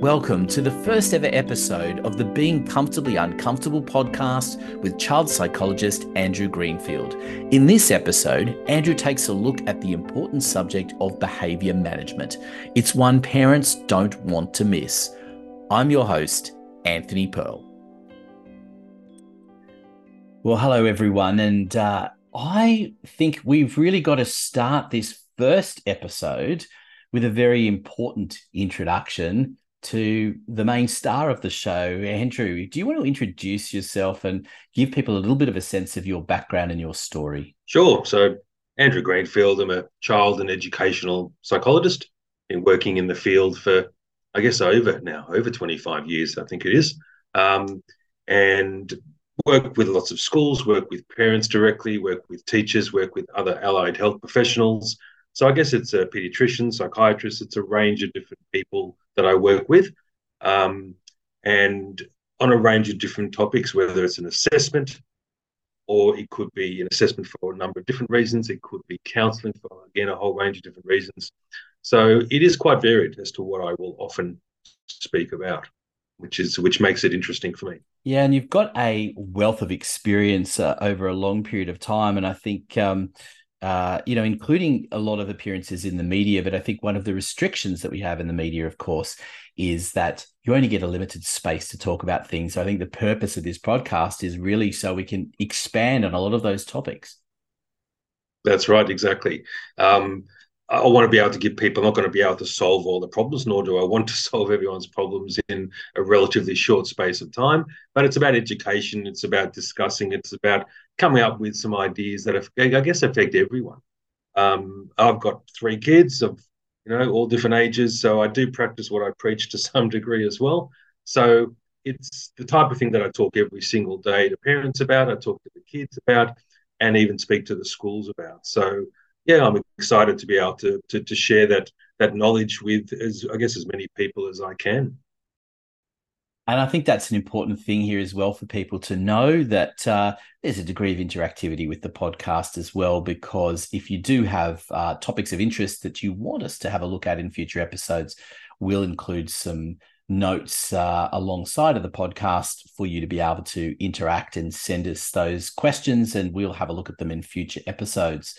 Welcome to the first ever episode of the Being Comfortably Uncomfortable podcast with child psychologist Andrew Greenfield. In this episode, Andrew takes a look at the important subject of behaviour management. It's one parents don't want to miss. I'm your host, Anthony Pearl. Well, hello, everyone. And uh, I think we've really got to start this first episode with a very important introduction to the main star of the show, Andrew. Do you want to introduce yourself and give people a little bit of a sense of your background and your story? Sure. So, Andrew Greenfield, I'm a child and educational psychologist. Been working in the field for, I guess, over now, over 25 years, I think it is. Um, and work with lots of schools, work with parents directly, work with teachers, work with other allied health professionals, so I guess it's a pediatrician, psychiatrist, it's a range of different people that I work with. Um, and on a range of different topics, whether it's an assessment or it could be an assessment for a number of different reasons. It could be counseling for, again, a whole range of different reasons. So it is quite varied as to what I will often speak about, which is which makes it interesting for me. Yeah, and you've got a wealth of experience uh, over a long period of time, and I think um, uh, you know, including a lot of appearances in the media. But I think one of the restrictions that we have in the media, of course, is that you only get a limited space to talk about things. So I think the purpose of this podcast is really so we can expand on a lot of those topics. That's right, exactly. Um, I want to be able to give people, I'm not going to be able to solve all the problems, nor do I want to solve everyone's problems in a relatively short space of time. But it's about education, it's about discussing, it's about coming up with some ideas that I guess affect everyone. Um, I've got three kids of you know all different ages, so I do practice what I preach to some degree as well. So it's the type of thing that I talk every single day to parents about, I talk to the kids about, and even speak to the schools about. So yeah, I'm excited to be able to to, to share that that knowledge with as I guess as many people as I can. And I think that's an important thing here as well for people to know that uh, there's a degree of interactivity with the podcast as well. Because if you do have uh, topics of interest that you want us to have a look at in future episodes, we'll include some notes uh, alongside of the podcast for you to be able to interact and send us those questions, and we'll have a look at them in future episodes.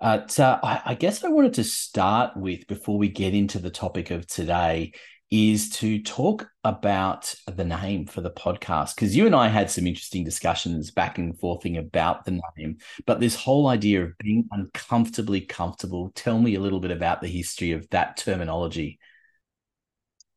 Uh, I, I guess I wanted to start with before we get into the topic of today is to talk about the name for the podcast because you and I had some interesting discussions back and forthing about the name, but this whole idea of being uncomfortably comfortable. Tell me a little bit about the history of that terminology.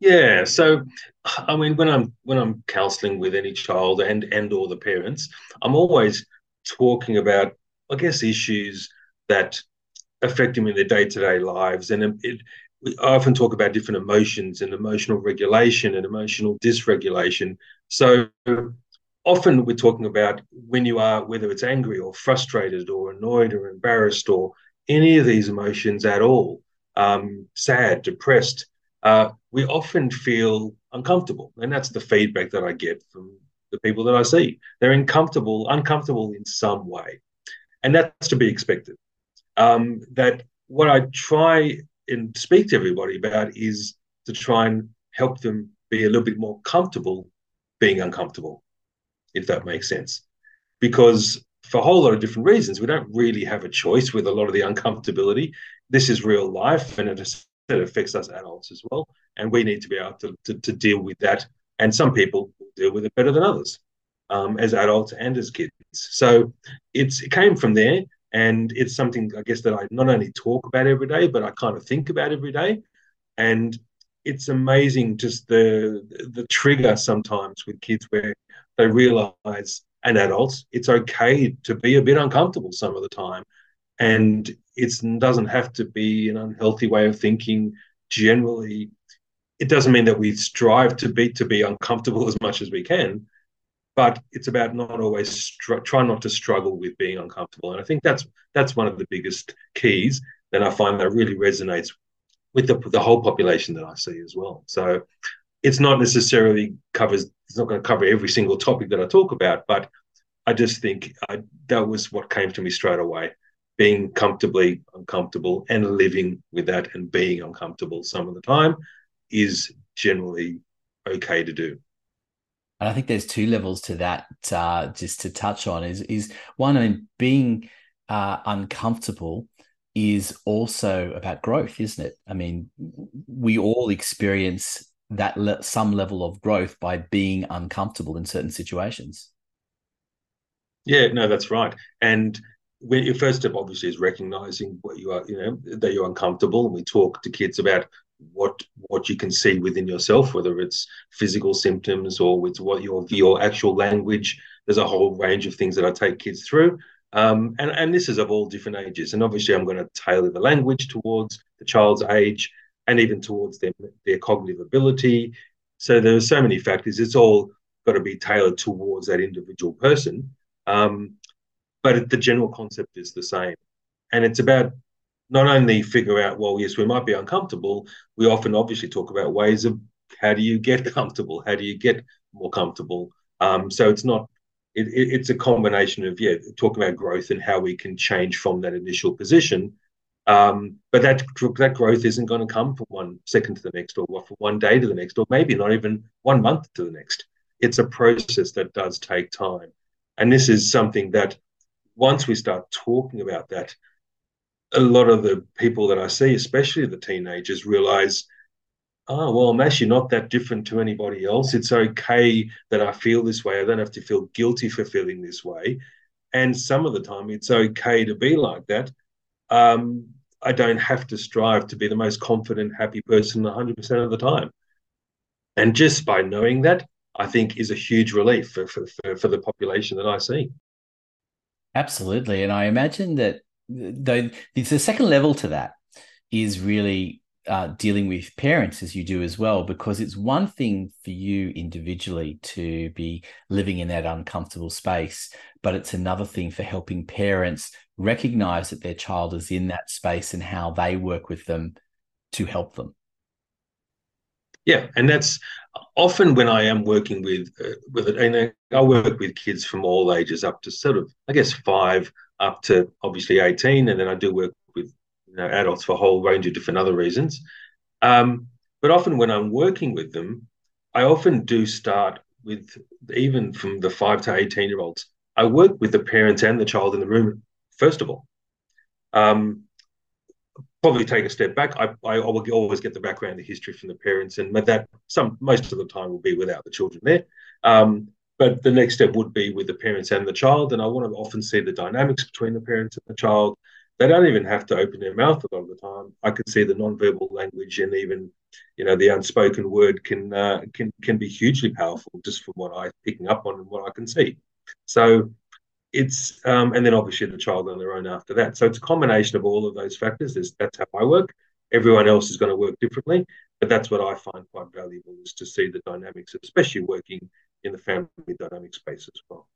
Yeah, so I mean, when I'm when I'm counselling with any child and and or the parents, I'm always talking about, I guess, issues that affect them in their day to day lives, and it, we often talk about different emotions and emotional regulation and emotional dysregulation. So often we're talking about when you are, whether it's angry or frustrated or annoyed or embarrassed or any of these emotions at all, um, sad, depressed, uh, we often feel uncomfortable. And that's the feedback that I get from the people that I see. They're uncomfortable, uncomfortable in some way. And that's to be expected. Um, that what I try and speak to everybody about is to try and help them be a little bit more comfortable being uncomfortable, if that makes sense. Because for a whole lot of different reasons, we don't really have a choice with a lot of the uncomfortability. This is real life and it, it affects us adults as well. And we need to be able to, to, to deal with that. And some people deal with it better than others um, as adults and as kids. So it came from there. And it's something I guess that I not only talk about every day, but I kind of think about every day. And it's amazing just the the trigger sometimes with kids where they realize and adults it's okay to be a bit uncomfortable some of the time. And it doesn't have to be an unhealthy way of thinking generally. It doesn't mean that we strive to be to be uncomfortable as much as we can but it's about not always str- try not to struggle with being uncomfortable and i think that's that's one of the biggest keys that i find that really resonates with the, the whole population that i see as well so it's not necessarily covers it's not going to cover every single topic that i talk about but i just think I, that was what came to me straight away being comfortably uncomfortable and living with that and being uncomfortable some of the time is generally okay to do. And I think there's two levels to that. Uh, just to touch on is is one, I mean, being uh, uncomfortable is also about growth, isn't it? I mean, we all experience that le- some level of growth by being uncomfortable in certain situations. Yeah, no, that's right. And your first step obviously is recognizing what you are, you know, that you're uncomfortable. And we talk to kids about what what you can see within yourself, whether it's physical symptoms or with what your your actual language. There's a whole range of things that I take kids through. Um, and, and this is of all different ages. And obviously, I'm going to tailor the language towards the child's age and even towards their, their cognitive ability. So there are so many factors. It's all got to be tailored towards that individual person. Um, but the general concept is the same. And it's about not only figure out, well, yes, we might be uncomfortable. We often obviously talk about ways of how do you get comfortable? How do you get more comfortable? Um, so it's not, it, it, it's a combination of, yeah, talking about growth and how we can change from that initial position. Um, but that that growth isn't going to come from one second to the next, or from one day to the next, or maybe not even one month to the next. It's a process that does take time, and this is something that once we start talking about that, a lot of the people that I see, especially the teenagers, realize, oh, well, I'm actually not that different to anybody else. It's okay that I feel this way. I don't have to feel guilty for feeling this way. And some of the time, it's okay to be like that. Um, I don't have to strive to be the most confident, happy person 100% of the time. And just by knowing that, I think is a huge relief for, for, for, for the population that I see. Absolutely. And I imagine that though the second level to that is really uh, dealing with parents as you do as well, because it's one thing for you individually to be living in that uncomfortable space, but it's another thing for helping parents recognize that their child is in that space and how they work with them to help them. Yeah, and that's often when I am working with uh, with it, and I work with kids from all ages up to sort of, I guess, five up to obviously eighteen, and then I do work with you know, adults for a whole range of different other reasons. Um, but often when I'm working with them, I often do start with even from the five to eighteen year olds. I work with the parents and the child in the room first of all. Um, probably take a step back. I, I will always get the background, the history from the parents, and that some most of the time will be without the children there. Um, but the next step would be with the parents and the child, and I want to often see the dynamics between the parents and the child. They don't even have to open their mouth a lot of the time. I can see the non-verbal language and even, you know, the unspoken word can uh, can can be hugely powerful just from what I'm picking up on and what I can see. So it's um, and then obviously the child on their own after that. So it's a combination of all of those factors. There's, that's how I work. Everyone else is going to work differently, but that's what I find quite valuable is to see the dynamics, especially working in the family dynamic space as well.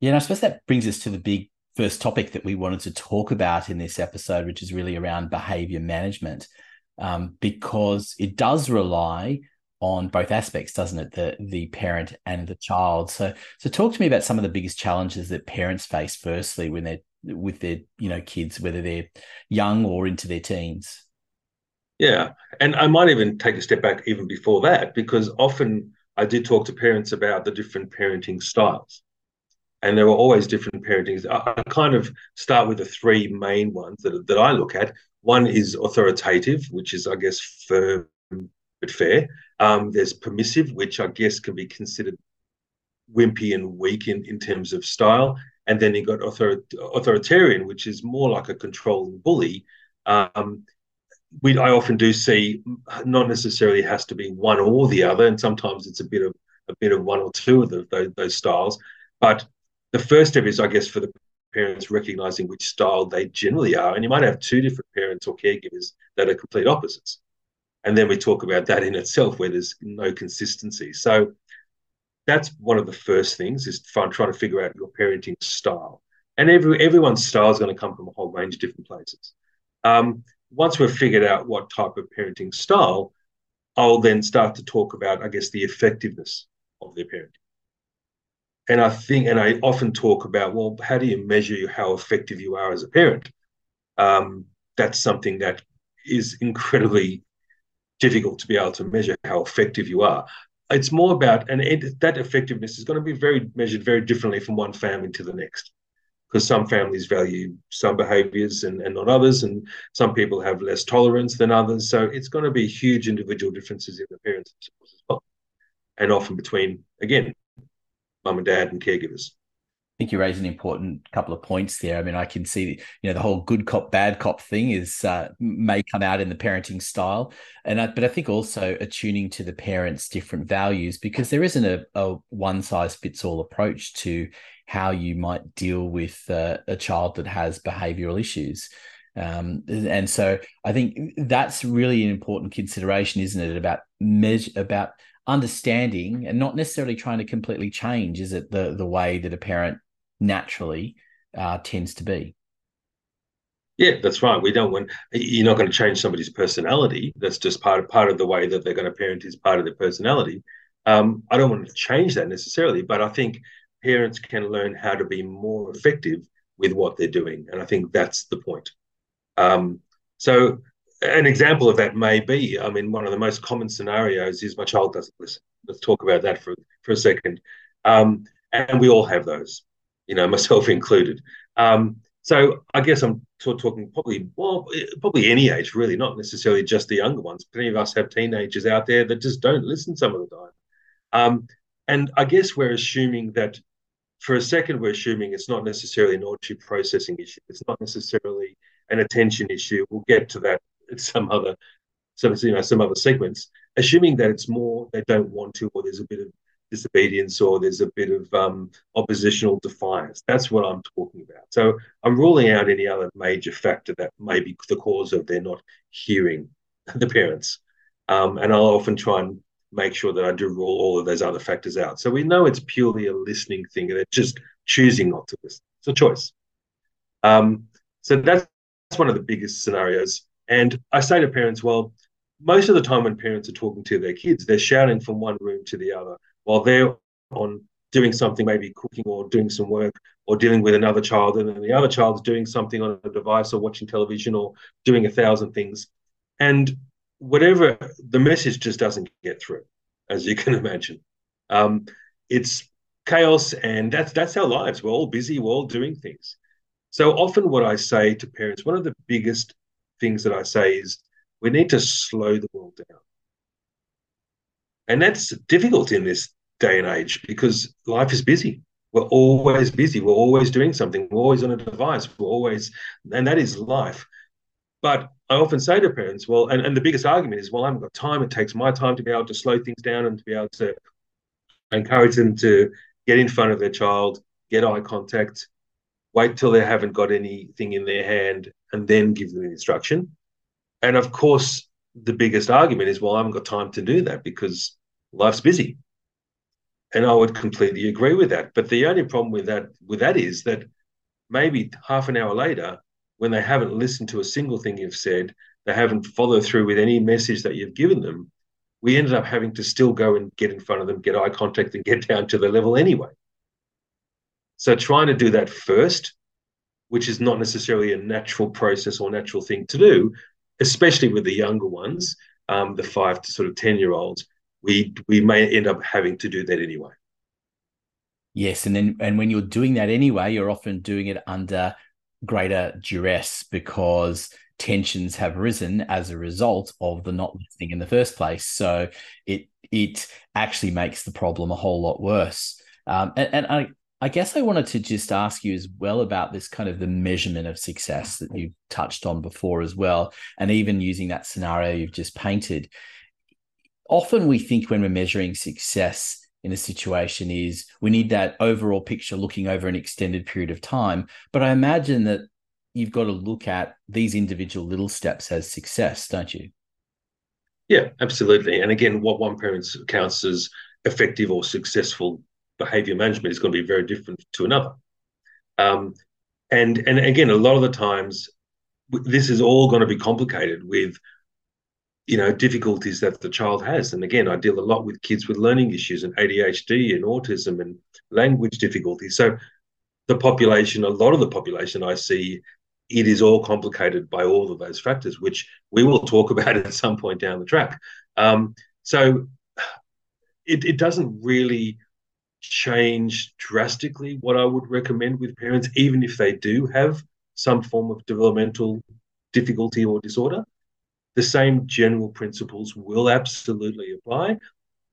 Yeah, and I suppose that brings us to the big first topic that we wanted to talk about in this episode, which is really around behavior management, um, because it does rely on both aspects, doesn't it? The the parent and the child. So so talk to me about some of the biggest challenges that parents face firstly when they're with their, you know, kids, whether they're young or into their teens. Yeah. And I might even take a step back even before that, because often I did talk to parents about the different parenting styles. And there were always different parentings. I kind of start with the three main ones that, that I look at. One is authoritative, which is, I guess, firm but fair. Um, there's permissive, which I guess can be considered wimpy and weak in, in terms of style. And then you got author- authoritarian, which is more like a controlling bully. Um, we I often do see not necessarily has to be one or the other, and sometimes it's a bit of a bit of one or two of the, those, those styles. But the first step is, I guess, for the parents recognizing which style they generally are, and you might have two different parents or caregivers that are complete opposites. And then we talk about that in itself where there's no consistency. So that's one of the first things is trying, to figure out your parenting style. And every everyone's style is going to come from a whole range of different places. Um, once we've figured out what type of parenting style i'll then start to talk about i guess the effectiveness of their parenting. And i think and i often talk about well how do you measure how effective you are as a parent? Um, that's something that is incredibly difficult to be able to measure how effective you are. It's more about, and it, that effectiveness is going to be very measured very differently from one family to the next because some families value some behaviors and, and not others, and some people have less tolerance than others. So it's going to be huge individual differences in the parents as well, and often between, again, mum and dad and caregivers. I think you raised an important couple of points there. I mean, I can see, you know, the whole good cop, bad cop thing is uh, may come out in the parenting style, and I, but I think also attuning to the parents' different values because there isn't a, a one size fits all approach to how you might deal with uh, a child that has behavioral issues. Um, and so I think that's really an important consideration, isn't it? About measure, about understanding and not necessarily trying to completely change. Is it the the way that a parent naturally uh, tends to be? Yeah, that's right. We don't want you're not going to change somebody's personality. That's just part of part of the way that they're going to parent is part of their personality. Um, I don't want to change that necessarily, but I think parents can learn how to be more effective with what they're doing. And I think that's the point. Um, so, an example of that may be I mean, one of the most common scenarios is my child doesn't listen. Let's talk about that for, for a second. Um, and we all have those, you know, myself included. Um, so I guess I'm t- talking probably well, probably any age, really, not necessarily just the younger ones. Plenty of us have teenagers out there that just don't listen some of the time. Um, and I guess we're assuming that for a second, we're assuming it's not necessarily an auditory processing issue. It's not necessarily an attention issue. We'll get to that at some other, some you know, some other segments. Assuming that it's more they don't want to, or there's a bit of disobedience, or there's a bit of um, oppositional defiance. That's what I'm talking about. So I'm ruling out any other major factor that may be the cause of their not hearing the parents. Um, and I'll often try and make sure that I do rule all of those other factors out. So we know it's purely a listening thing and it's just choosing not to listen. It's a choice. Um, so that's, that's one of the biggest scenarios. And I say to parents, well, most of the time when parents are talking to their kids, they're shouting from one room to the other while they're on doing something, maybe cooking or doing some work or dealing with another child, and then the other child's doing something on a device or watching television or doing a thousand things. And whatever the message just doesn't get through, as you can imagine. Um, it's chaos, and that's that's our lives. We're all busy. We're all doing things. So often, what I say to parents, one of the biggest things that I say is, we need to slow the world down, and that's difficult in this day and age because life is busy. We're always busy. We're always doing something. We're always on a device. We're always, and that is life. But I often say to parents, well, and, and the biggest argument is, well, I haven't got time. It takes my time to be able to slow things down and to be able to encourage them to get in front of their child, get eye contact, wait till they haven't got anything in their hand, and then give them instruction. And of course, the biggest argument is, well, I haven't got time to do that because life's busy. And I would completely agree with that. But the only problem with that with that is that maybe half an hour later, when they haven't listened to a single thing you've said, they haven't followed through with any message that you've given them, we ended up having to still go and get in front of them, get eye contact, and get down to the level anyway. So trying to do that first, which is not necessarily a natural process or natural thing to do, especially with the younger ones, um, the five to sort of 10 year olds, we, we may end up having to do that anyway. Yes, and then and when you're doing that anyway, you're often doing it under greater duress because tensions have risen as a result of the not listening in the first place. So it it actually makes the problem a whole lot worse. Um, and, and I I guess I wanted to just ask you as well about this kind of the measurement of success that you touched on before as well, and even using that scenario you've just painted. Often we think when we're measuring success in a situation is we need that overall picture looking over an extended period of time. But I imagine that you've got to look at these individual little steps as success, don't you? Yeah, absolutely. And again, what one parent counts as effective or successful behavior management is going to be very different to another. Um, and and again, a lot of the times, this is all going to be complicated with you know difficulties that the child has and again i deal a lot with kids with learning issues and adhd and autism and language difficulties so the population a lot of the population i see it is all complicated by all of those factors, which we will talk about at some point down the track. Um, so it, it doesn't really change drastically what I would recommend with parents, even if they do have some form of developmental difficulty or disorder. The same general principles will absolutely apply.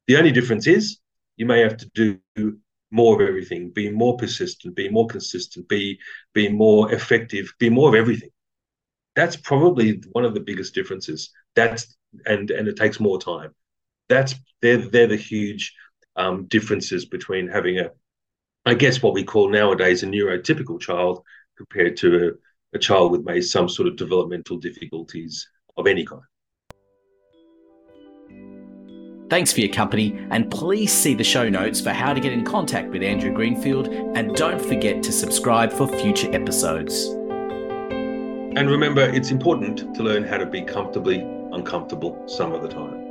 The only difference is you may have to do more of everything, be more persistent, be more consistent, be be more effective, be more of everything. That's probably one of the biggest differences. That's and and it takes more time. That's they're they're the huge um, differences between having a, I guess what we call nowadays a neurotypical child compared to a, a child with maybe some sort of developmental difficulties of any kind. Thanks for your company, and please see the show notes for how to get in contact with Andrew Greenfield, and don't forget to subscribe for future episodes. And remember, it's important to learn how to be comfortably uncomfortable some of the time.